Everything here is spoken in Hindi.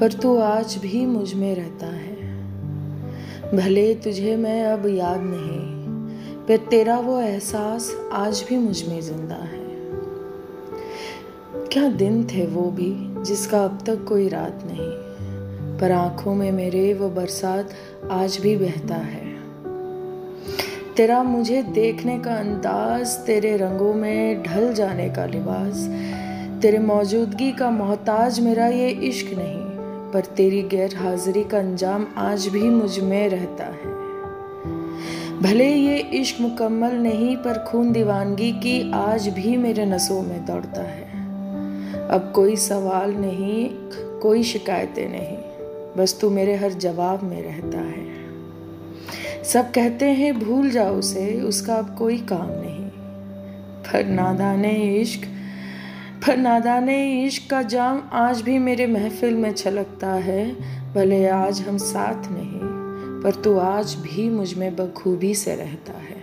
पर तू आज भी मुझमें रहता है। भले तुझे मैं अब याद नहीं, पर तेरा वो एहसास आज भी मुझमें ज़िंदा है। क्या दिन थे वो भी जिसका अब तक कोई रात नहीं, पर आँखों में मेरे वो बरसात आज भी बहता है। तेरा मुझे देखने का अंदाज, तेरे रंगों में ढल जाने का लिबास, तेरे मौजूदगी का मोहताज मेरा ये इश्क नहीं। पर तेरी गैर हाजिरी का अंजाम आज भी मुझमें रहता है। भले ये इश्क मुकम्मल नहीं, पर खून दीवानगी की आज भी मेरे नसों में दौड़ता है। अब कोई सवाल नहीं, कोई शिकायतें नहीं, बस तू मेरे हर जवाब में रहता है। सब कहते हैं, भूल जाओ उसे, उसका अब कोई काम नहीं। पर नादाने इश्क पर नादाने इश्क का जाम आज भी मेरे महफिल में छलकता है। भले आज हम साथ नहीं, पर तू आज भी मुझमें बखूबी से रहता है।